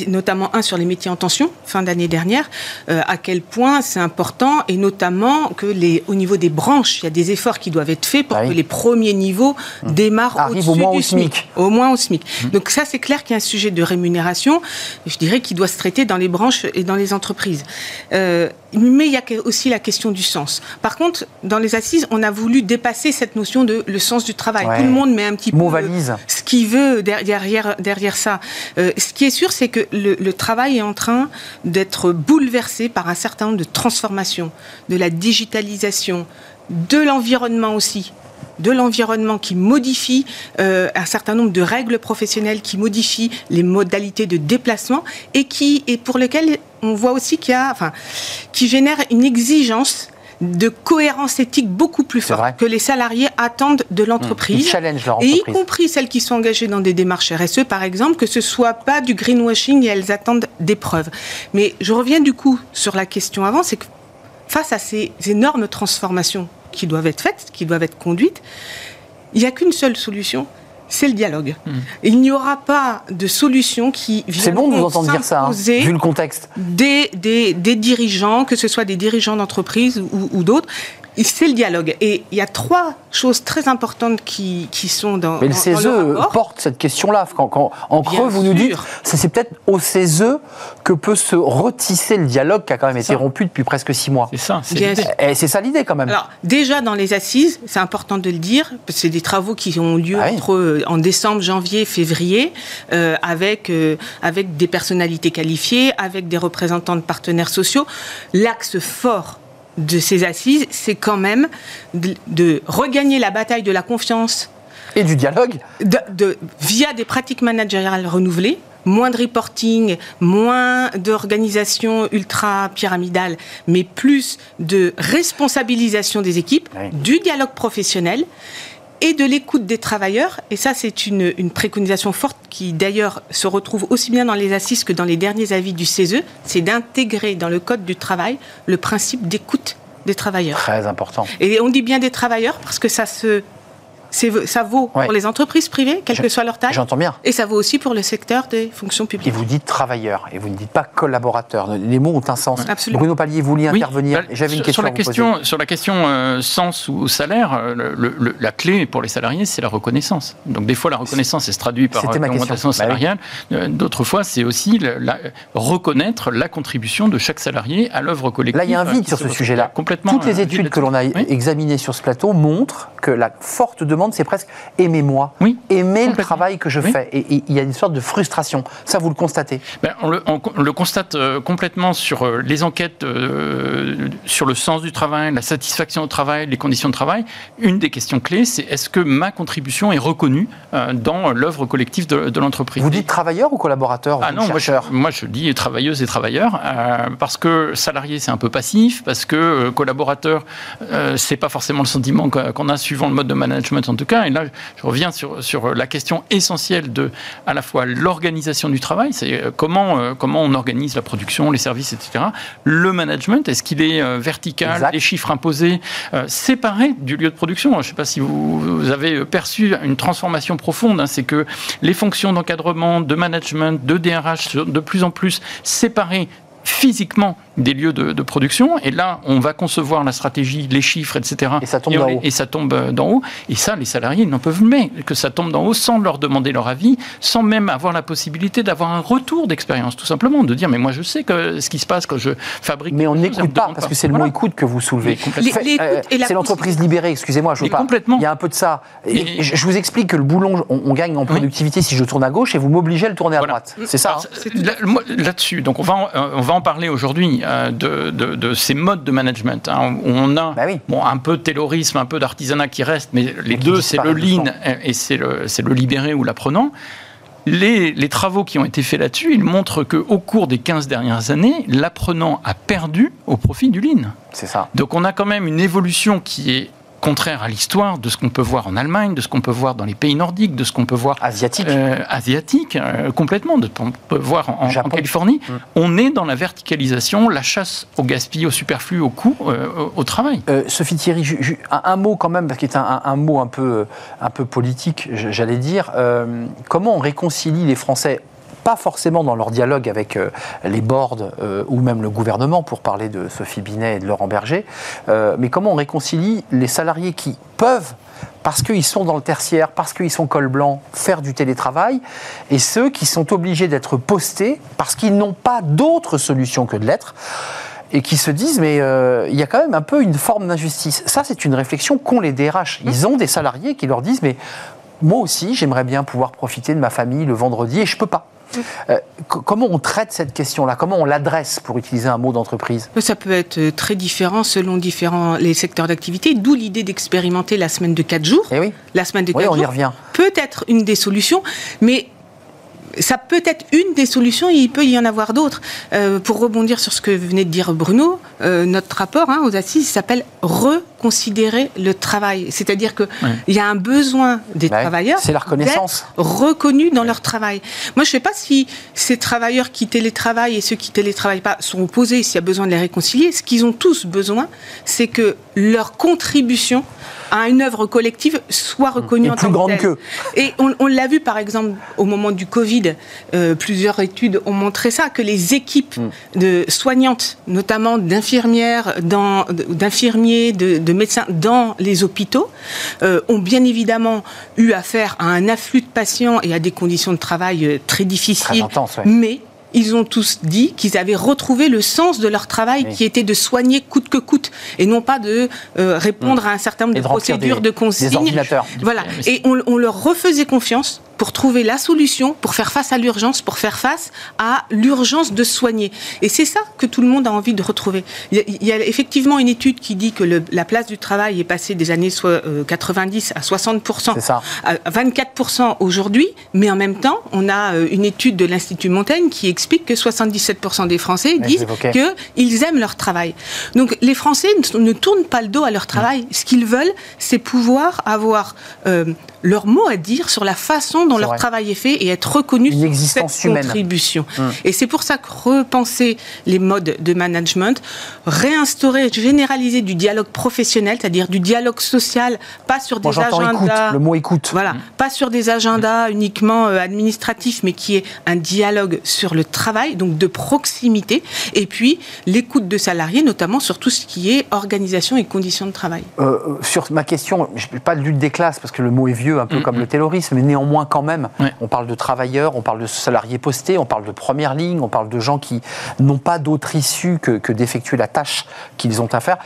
notamment un sur les métiers en tension, fin d'année dernière, à quel point c'est important, et notamment que les, au niveau des branches, il y a des efforts qui doivent être faits pour ah que les premiers niveaux Mmh. démarre au-dessus au du SMIC. Au moins au SMIC. Mmh. Donc ça, c'est clair qu'il y a un sujet de rémunération, je dirais, qui doit se traiter dans les branches et dans les entreprises. Euh, mais il y a aussi la question du sens. Par contre, dans les assises, on a voulu dépasser cette notion de le sens du travail. Tout le monde met un petit Mot peu valise. ce qu'il veut derrière, derrière ça. Euh, ce qui est sûr, c'est que le, le, travail est en train d'être bouleversé par un certain nombre de transformations, de la digitalisation, de l'environnement aussi de l'environnement qui modifie euh, un certain nombre de règles professionnelles, qui modifie les modalités de déplacement et qui et pour lesquelles on voit aussi qu'il y a, enfin, qui génère une exigence de cohérence éthique beaucoup plus forte que les salariés attendent de l'entreprise. Mmh. Et y compris celles qui sont engagées dans des démarches RSE, par exemple, que ce soit pas du greenwashing et elles attendent des preuves. Mais je reviens du coup sur la question avant, c'est que face à ces énormes transformations qui doivent être faites, qui doivent être conduites, il n'y a qu'une seule solution, c'est le dialogue. Hmm. Il n'y aura pas de solution qui C'est bon de vous entendre dire ça, hein, vu le contexte. Des, des, des, dirigeants, que ce soit des dirigeants d'entreprise ou, ou d'autres, c'est le dialogue. Et il y a trois choses très importantes qui, qui sont dans. Mais le CESE porte cette question-là. Quand, en creux, vous nous dites, c'est peut-être au CESE que peut se retisser le dialogue qui a quand même été rompu depuis presque six mois. C'est ça. C'est ça l'idée quand même. Alors déjà dans les assises, c'est important de le dire, c'est des travaux qui ont lieu ah entre euh, en décembre, janvier, février, euh, avec euh, avec des personnalités qualifiées, avec des représentants de partenaires sociaux. L'axe fort de ces assises, c'est quand même de, regagner la bataille de la confiance. Et du dialogue. De, Via des pratiques managériales renouvelées, moins de reporting, moins d'organisation ultra pyramidale, mais plus de responsabilisation des équipes, du dialogue professionnel et de l'écoute des travailleurs. Et ça, c'est une, préconisation forte qui, d'ailleurs, se retrouve aussi bien dans les assises que dans les derniers avis du CESE. C'est d'intégrer dans le Code du travail le principe d'écoute des travailleurs. Très important. Et on dit bien des travailleurs parce que ça se ça vaut pour les entreprises privées, quelle que soit leur taille. J'entends bien. Et ça vaut aussi pour le secteur des fonctions publiques. Et vous dites travailleur, et vous ne dites pas collaborateur. Les mots ont un sens. Absolument. Bruno Palier, vous vouliez intervenir. Bah, J'avais une question sur la, question, sur la question euh, sens ou salaire, euh, la clé pour les salariés, c'est la reconnaissance. Donc des fois, la reconnaissance, se traduit par une augmentation bah salariale. D'autres fois, c'est aussi la, reconnaître la contribution de chaque salarié à l'œuvre collective. Là, il y a un vide sur ce sujet-là. Complètement. Toutes les études que l'on a examinées sur ce plateau montrent que la forte demande, c'est presque aimez-moi, oui, aimez le travail que je fais. Et il y a une sorte de frustration. Ça, vous le constatez ben, on, le, constate euh, complètement sur euh, les enquêtes euh, sur le sens du travail, la satisfaction au travail, les conditions de travail. Une des questions clés, c'est est-ce que ma contribution est reconnue dans l'œuvre collective de, l'entreprise? Vous dites travailleur ou collaborateur Ah non, moi je, moi je, dis travailleuse et travailleur parce que salarié c'est un peu passif, parce que collaborateur c'est pas forcément le sentiment qu'on a suivant le mode de management en tout cas. Et là, je reviens sur, sur la question essentielle de à la fois l'organisation du travail, c'est euh, comment, euh, comment on organise la production, les services, etc. Le management, est-ce qu'il est euh, vertical, les chiffres imposés, séparés du lieu de production? Je ne sais pas si vous, avez perçu une transformation profonde, hein. c'est que les fonctions d'encadrement, de management, de DRH, de plus en plus séparées physiquement des lieux de, production. Et là, on va concevoir la stratégie, les chiffres, etc. Et ça tombe d'en haut. Et ça tombe euh, d'en haut. Et ça, les salariés n'en peuvent mais que ça tombe d'en haut sans leur demander leur avis, sans même avoir la possibilité d'avoir un retour d'expérience, tout simplement, de dire mais moi je sais que ce qui se passe quand je fabrique. Mais on n'écoute pas parce que c'est le mot écoute que vous soulevez. Euh, c'est l'entreprise libérée. Excusez-moi, je veux pas. Complètement. Il y a un peu de ça. Et, je vous explique que le boulon, on, gagne en productivité si je tourne à gauche et vous m'obligez à le tourner à droite. C'est ça. Hein là-dessus, donc on va on va en parler aujourd'hui euh, de de, ces modes de management. Hein. On a bah bon, un peu de taylorisme, un peu d'artisanat qui reste, mais les deux, c'est le lean et c'est le, le libéré ou l'apprenant. Les, les, travaux qui ont été faits là-dessus, ils montrent qu'au cours des 15 dernières années, l'apprenant a perdu au profit du lean. C'est ça. Donc on a quand même une évolution qui est contraire à l'histoire de ce qu'on peut voir en Allemagne, de ce qu'on peut voir dans les pays nordiques, de ce qu'on peut voir asiatique, euh, asiatique euh, complètement, de ce qu'on peut voir en, Californie. Mm. On est dans la verticalisation, la chasse au gaspillage, au superflu, au coût, euh, au, travail. Sophie Thierry, un, mot quand même, parce qu'il est un, un, mot un peu, un peu politique, j'allais dire. comment on réconcilie les Français pas forcément dans leur dialogue avec euh, les boards euh, ou même le gouvernement, pour parler de Sophie Binet et de Laurent Berger, euh, mais comment on réconcilie les salariés qui peuvent parce qu'ils sont dans le tertiaire, parce qu'ils sont col blanc, faire du télétravail, et ceux qui sont obligés d'être postés parce qu'ils n'ont pas d'autre solution que de l'être, et qui se disent, mais il y a quand même un peu une forme d'injustice. Ça, c'est une réflexion qu'ont les DRH. Ils ont des salariés qui leur disent, mais moi aussi, j'aimerais bien pouvoir profiter de ma famille le vendredi, et je peux pas. Euh, comment on traite cette question-là? Comment on l'adresse, pour utiliser un mot d'entreprise? Ça peut être euh, très différent selon différents les secteurs d'activité, d'où l'idée d'expérimenter la semaine de 4 jours. Eh oui. La semaine de 4 oui, on y revient. peut être une des solutions, mais ça peut être une des solutions et il peut y en avoir d'autres. Euh, pour rebondir sur ce que venait de dire Bruno, notre rapport hein, aux assises s'appelle reconsidérer le travail. C'est-à-dire qu'il il y a un besoin des travailleurs c'est la reconnaissance. reconnus dans leur travail. Moi, je ne sais pas si ces travailleurs qui télétravaillent et ceux qui télétravaillent pas sont opposés, s'il y a besoin de les réconcilier. Ce qu'ils ont tous besoin, c'est que leur contribution à une œuvre collective soit reconnue en plus grande que. Et on, l'a vu par exemple au moment du Covid, euh, plusieurs études ont montré ça, que les équipes mm. de soignantes, notamment d'infirmières, d'infirmiers, de, de, médecins dans les hôpitaux, euh, ont bien évidemment eu affaire à un afflux de patients et à des conditions de travail euh, très difficiles, mais ils ont tous dit qu'ils avaient retrouvé le sens de leur travail qui était de soigner coûte que coûte et non pas de euh, répondre à un certain nombre de, procédures de consignes. Voilà. Et on, on, leur refaisait confiance pour trouver la solution, pour faire face à l'urgence, pour faire face à l'urgence de soigner. Et c'est ça que tout le monde a envie de retrouver. Il y a, effectivement une étude qui dit que le, la place du travail est passée des années 90 euh, à 60%, ça. à 24% aujourd'hui, mais en même temps, on a euh, une étude de l'Institut Montaigne qui explique que 77% des Français disent qu'ils aiment leur travail. Donc les Français ne, tournent pas le dos à leur travail. Ce qu'ils veulent, c'est pouvoir avoir euh, leur mot à dire sur la façon dont leur travail est fait et être reconnus existence cette contribution. Hum. Et c'est pour ça que repenser les modes de management, réinstaurer, généraliser du dialogue professionnel, c'est-à-dire du dialogue social, pas sur des agendas. le mot écoute. Voilà, hum. pas sur des agendas uniquement euh, administratifs, mais qui est un dialogue sur le travail, donc de proximité, et puis l'écoute de salariés, notamment sur tout ce qui est organisation et conditions de travail. Euh, euh, sur ma question, je ne pas de lutte des classes, parce que le mot est vieux, un peu hum, comme le terrorisme, mais néanmoins quand même, on parle de travailleurs, on parle de salariés postés, on parle de première ligne, on parle de gens qui n'ont pas d'autre issue que d'effectuer la tâche qu'ils ont à faire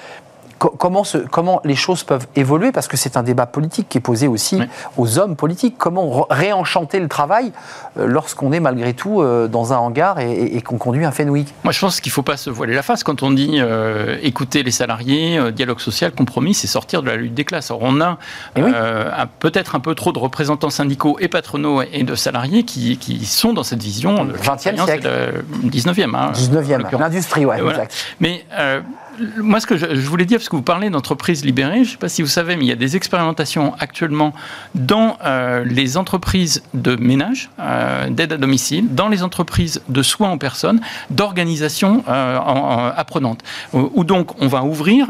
comment, comment les choses peuvent évoluer Parce que c'est un débat politique qui est posé aussi aux hommes politiques. Comment réenchanter le travail euh, lorsqu'on est malgré tout euh, dans un hangar et, qu'on conduit un Fenwick? Moi, je pense qu'il ne faut pas se voiler la face. Quand on dit euh, écouter les salariés, dialogue social, compromis, c'est sortir de la lutte des classes. Or, on a eh peut-être un peu trop de représentants syndicaux et patronaux et de salariés qui, sont dans cette vision. 20e siècle 19e. Hein, 19e, l'industrie, ouais, exact. Mais moi, ce que je, voulais dire, parce que vous parlez d'entreprises libérées, je ne sais pas si vous savez, mais il y a des expérimentations actuellement dans euh, les entreprises de ménage, euh, d'aide à domicile, dans les entreprises de soins en personne, d'organisation euh, apprenante, où donc on va ouvrir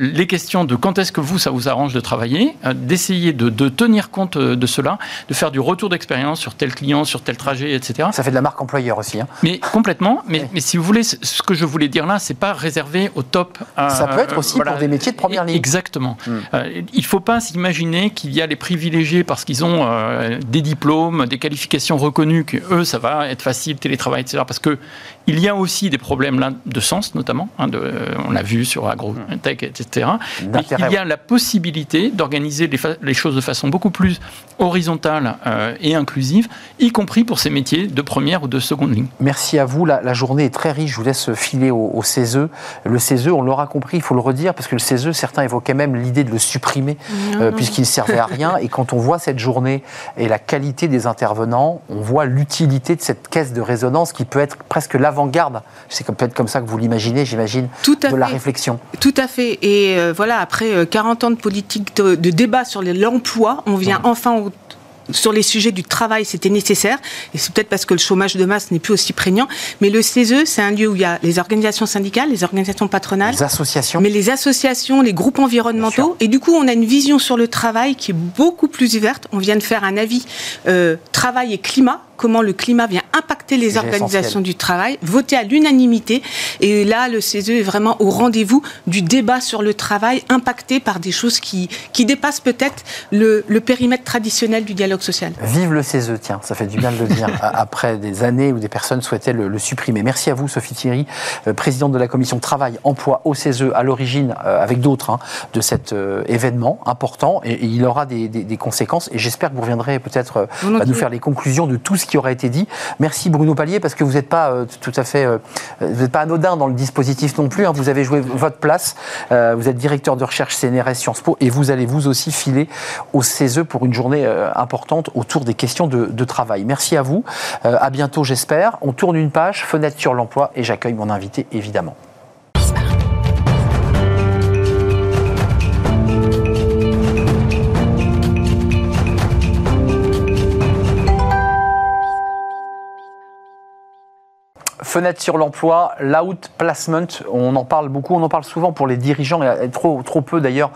les questions de quand est-ce que vous, ça vous arrange de travailler, d'essayer de, tenir compte de cela, de faire du retour d'expérience sur tel client, sur tel trajet, etc. Ça fait de la marque employeur aussi. Hein. Mais complètement. Mais, mais, si vous voulez, ce que je voulais dire là, c'est pas réservé aux top. Ça peut être aussi pour des métiers de première ligne. Exactement. Hmm. Euh, il ne faut pas s'imaginer qu'il y a les privilégiés parce qu'ils ont euh, des diplômes, des qualifications reconnues, que eux, ça va être facile, télétravail, etc. Parce que il y a aussi des problèmes là, de sens, notamment. Hein, de, on l'a vu sur AgroTech, etc. il y a la possibilité d'organiser les, choses de façon beaucoup plus horizontale euh, et inclusive, y compris pour ces métiers de première ou de seconde ligne. Merci à vous. La, journée est très riche. Je vous laisse filer au, au CESE. Le CESE, on l'aura compris, il faut le redire, parce que le CESE, certains évoquaient même l'idée de le supprimer, euh, puisqu'il ne servait à rien. Et quand on voit cette journée et la qualité des intervenants, on voit l'utilité de cette caisse de résonance qui peut être presque l'avant-garde. C'est peut-être comme ça que vous l'imaginez, j'imagine, de la réflexion. Tout à fait. Et euh, voilà, après 40 euh, ans de politique de, débat sur l'emploi, on vient enfin au sur les sujets du travail, c'était nécessaire. Et c'est peut-être parce que le chômage de masse n'est plus aussi prégnant. Mais le CESE, c'est un lieu où il y a les organisations syndicales, les organisations patronales. Les associations. Mais les associations, les groupes environnementaux. Et du coup, on a une vision sur le travail qui est beaucoup plus ouverte. On vient de faire un avis euh, travail et climat comment le climat vient impacter les organisations du travail, voter à l'unanimité. Et là, le CESE est vraiment au rendez-vous du débat sur le travail, impacté par des choses qui, qui dépassent peut-être le, périmètre traditionnel du dialogue social. Vive le CESE, tiens, ça fait du bien de le dire, après des années où des personnes souhaitaient le, supprimer. Merci à vous, Sophie Thierry, euh, présidente de la commission Travail, Emploi au CESE, à l'origine, euh, avec d'autres, hein, de cet euh, événement important. Et, il aura des, conséquences. Et j'espère que vous reviendrez peut-être à nous faire les conclusions de tout ce qui aura été dit. Merci Bruno Palier, parce que vous n'êtes pas tout à fait, vous n'êtes pas anodin dans le dispositif non plus. Hein. Vous avez joué votre place. Vous êtes directeur de recherche CNRS Sciences Po et vous allez vous aussi filer au CESE pour une journée importante autour des questions de, travail. Merci à vous. à bientôt, j'espère. On tourne une page, fenêtre sur l'emploi, et j'accueille mon invité évidemment. Fenêtre sur l'emploi, l'outplacement, on en parle beaucoup, on en parle souvent pour les dirigeants et trop, trop peu d'ailleurs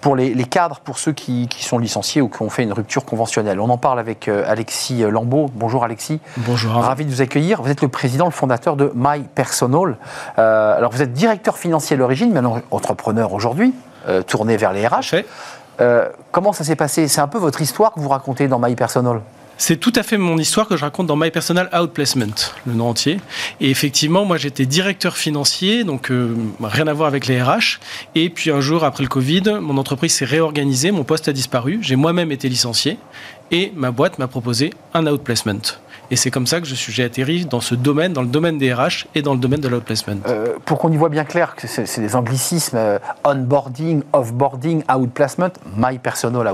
pour les, cadres, pour ceux qui, sont licenciés ou qui ont fait une rupture conventionnelle. On en parle avec euh, Alexis Lambeau. Bonjour Alexis. Bonjour. Ravi de vous accueillir. Vous êt le président, le fondateur de My Personal. Euh, alors vous êtes directeur financier à l'origine, mais entrepreneur aujourd'hui, euh, tourné vers les RH. comment ça s'est passé? C'est un peu votre histoire que vous racontez dans My Personal c'est tout à fait mon histoire que je raconte dans My Personal Outplacement, le nom entier. Et effectivement, moi j'étais directeur financier, donc euh, rien à voir avec les RH. Et puis un jour, après le Covid, mon entreprise s'est réorganisée, mon poste a disparu, j'ai moi-même été licencié et ma boîte m'a proposé un outplacement. Et c'est comme ça que j'ai atterri dans ce domaine, dans le domaine des RH et dans le domaine de l'outplacement. Euh, pour qu'on y voit bien clair, que c'est des anglicismes, euh, onboarding, offboarding, outplacement, my personal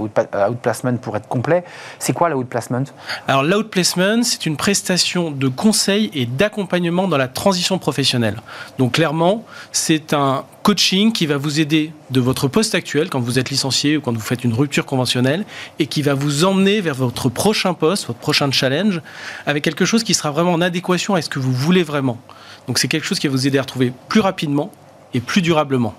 outplacement pour être complet. C'est quoi l'outplacement? Alors l'outplacement, c'est une prestation de conseil et d'accompagnement dans la transition professionnelle. Donc clairement, c'est un coaching qui va vous aider de votre poste actuel quand vous êtes licencié ou quand vous faites une rupture conventionnelle et qui va vous emmener vers votre prochain poste, votre prochain challenge, avec quelque chose qui sera vraiment en adéquation avec ce que vous voulez vraiment. Donc c'est quelque chose qui va vous aider à retrouver plus rapidement et plus durablement.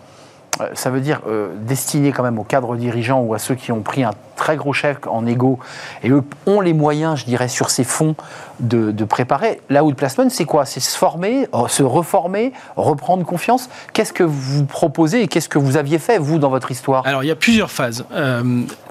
Euh, ça veut dire euh, destiné quand même aux cadres dirigeants ou à ceux qui ont pris un très gros chèque en égo et eux ont les moyens, je dirais, sur ces fonds de, préparer. L'outplacement, c'est quoi? C'est se former, euh, se reformer, reprendre confiance. Qu'est-ce que vous proposez et qu'est-ce que vous aviez fait, vous, dans votre histoire? Alors, il y a plusieurs phases.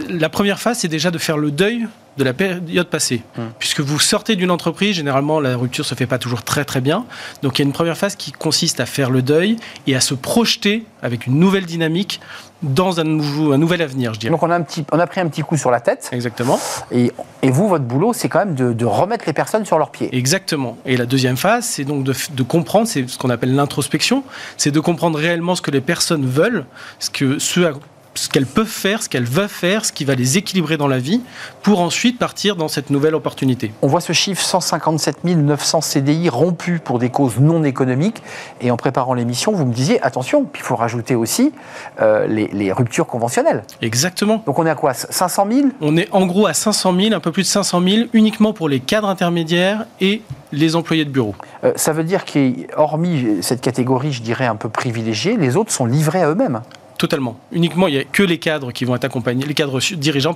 La première phase, c'est déjà de faire le deuil de la période passée. Hum. Puisque vous sortez d'une entreprise, généralement la rupture se fait pas toujours très très bien. Donc il y a une première phase qui consiste à faire le deuil et à se projeter avec une nouvelle dynamique dans un, nouveau, un nouvel avenir, je dirais. Donc on a, un petit, on a pris un petit coup sur la tête. Exactement. Et, et vous, votre boulot, c'est quand même de, de, remettre les personnes sur leurs pieds. Exactement. Et la deuxième phase, c'est donc de, de comprendre, c'est ce qu'on appelle l'introspection, c'est de comprendre réellement ce que les personnes veulent, ce, que, ce à ce qu'elles peuvent faire, ce qu'elles veulent faire, ce qui va les équilibrer dans la vie, pour ensuite partir dans cette nouvelle opportunité. On voit ce chiffre 157 900 CDI rompus pour des causes non économiques. Et en préparant l'émission, vous me disiez, attention, il faut rajouter aussi euh, les, les, ruptures conventionnelles. Exactement. Donc on est à quoi 500 000 On est en gros à 500 000, un peu plus de 500 000, uniquement pour les cadres intermédiaires et les employés de bureau. Euh, ça veut dire qu'hormis cette catégorie, je dirais, un peu privilégiée, les autres sont livrés à eux-mêmes Totalement. Uniquement, il n'y a que les cadres qui vont être accompagnés, les cadres dirigeants,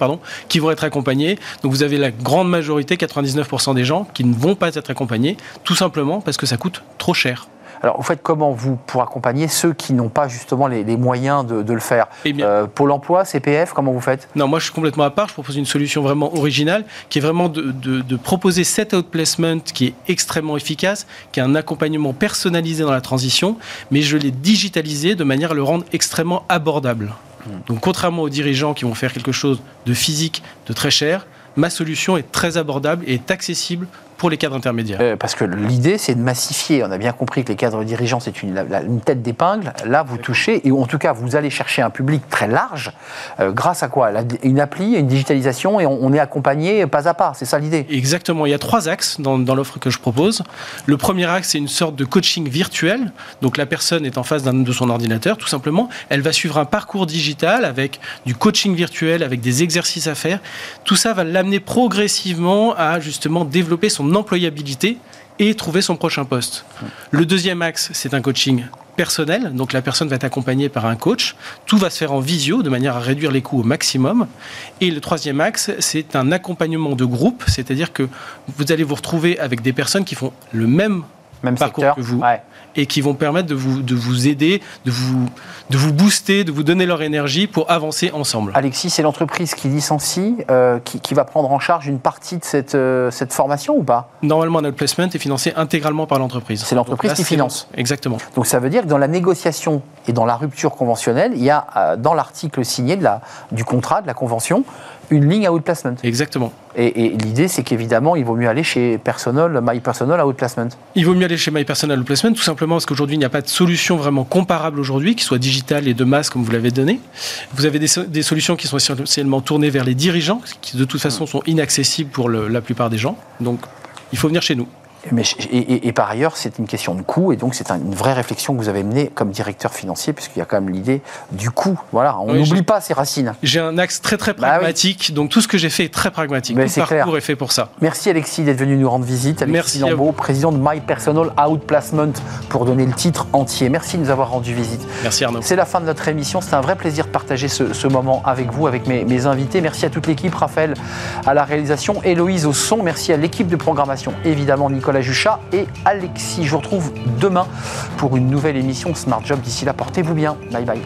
qui vont être accompagnés. Donc vous avez la grande majorité, 99% des gens, qui ne vont pas être accompagnés, tout simplement parce que ça coûte trop cher. Alors, vous faites comment, vous, pour accompagner ceux qui n'ont pas justement les, les moyens de, de, le faire eh bien, euh, Pôle emploi, CPF, comment vous faites? Non, moi je suis complètement à part. Je propose une solution vraiment originale qui est vraiment de, de, de proposer cet outplacement qui est extrêmement efficace, qui a un accompagnement personnalisé dans la transition, mais je l'ai digitalisé de manière à le rendre extrêmement abordable. Mmh. Donc, contrairement aux dirigeants qui vont faire quelque chose de physique, de très cher, ma solution est très abordable et est accessible pour les cadres intermédiaires euh, Parce que l'idée, c'est de massifier. On a bien compris que les cadres dirigeants, c'est une, une, tête d'épingle. Là, vous touchez, et en tout cas, vous allez chercher un public très large, euh, grâce à quoi? Une appli, une digitalisation, et on, on est accompagné pas à pas. C'est ça l'idée Exactement. Il y a trois axes dans, dans l'offre que je propose. Le premier axe, c'est une sorte de coaching virtuel. Donc, la personne est en face de son ordinateur, tout simplement. Elle va suivre un parcours digital avec du coaching virtuel, avec des exercices à faire. Tout ça va l'amener progressivement à justement développer son employabilité et trouver son prochain poste. Le deuxième axe, c'est un coaching personnel. Donc la personne va être accompagnée par un coach. Tout va se faire en visio de manière à réduire les coûts au maximum. Et le troisième axe, c'est un accompagnement de groupe, c'est-à-dire que vous allez vous retrouver avec des personnes qui font le même, même parcours secteur. que vous. Ouais et qui vont permettre de vous, de vous aider, de vous, de vous booster, de vous donner leur énergie pour avancer ensemble. Alexis, c'est l'entreprise qui licencie, euh, qui, qui, va prendre en charge une partie de cette, euh, cette formation ou pas? Normalement, notre placement est financé intégralement par l'entreprise. C'est l'entreprise qui finance Exactement. Donc ça veut dire que dans la négociation et dans la rupture conventionnelle, il y a euh, dans l'article signé de la, du contrat, de la convention, une ligne outplacement. Exactement. Et, et l'idée, c'est qu'évidemment, il vaut mieux aller chez Personal, My Personal Outplacement. Il vaut mieux aller chez My Personal Outplacement, tout simplement parce qu'aujourd'hui, il n'y a pas de solution vraiment comparable aujourd'hui, qui soit digitale et de masse, comme vous l'avez donné. Vous avez des, des, solutions qui sont essentiellement tournées vers les dirigeants, qui de toute façon sont inaccessibles pour le, la plupart des gens. Donc, il faut venir chez nous. Mais, et, et, et, par ailleurs, c'est une question de coût, et donc c'est un, une vraie réflexion que vous avez menée comme directeur financier, puisqu'il y a quand même l'idée du coût. Voilà, on n'oublie pas ses racines. J'ai un axe très très pragmatique, bah oui. donc tout ce que j'ai fait est très pragmatique. Mais tout parcours clair. est fait pour ça. Merci Alexis d'être venu nous rendre visite. Alexis Merci Lambeau, président de My Personal Outplacement, pour donner le titre entier. Merci de nous avoir rendu visite. Merci Arnaud. C'est la fin de notre émission. C'est un vrai plaisir de partager ce, ce, moment avec vous, avec mes, mes invités. Merci à toute l'équipe, Raphaël à la réalisation, Héloïse au son. Merci à l'équipe de programmation, évidemment Nicolas Juchat et Alexis. Je vous retrouve demain pour une nouvelle émission Smart Job. D'ici là, portez-vous bien. Bye bye.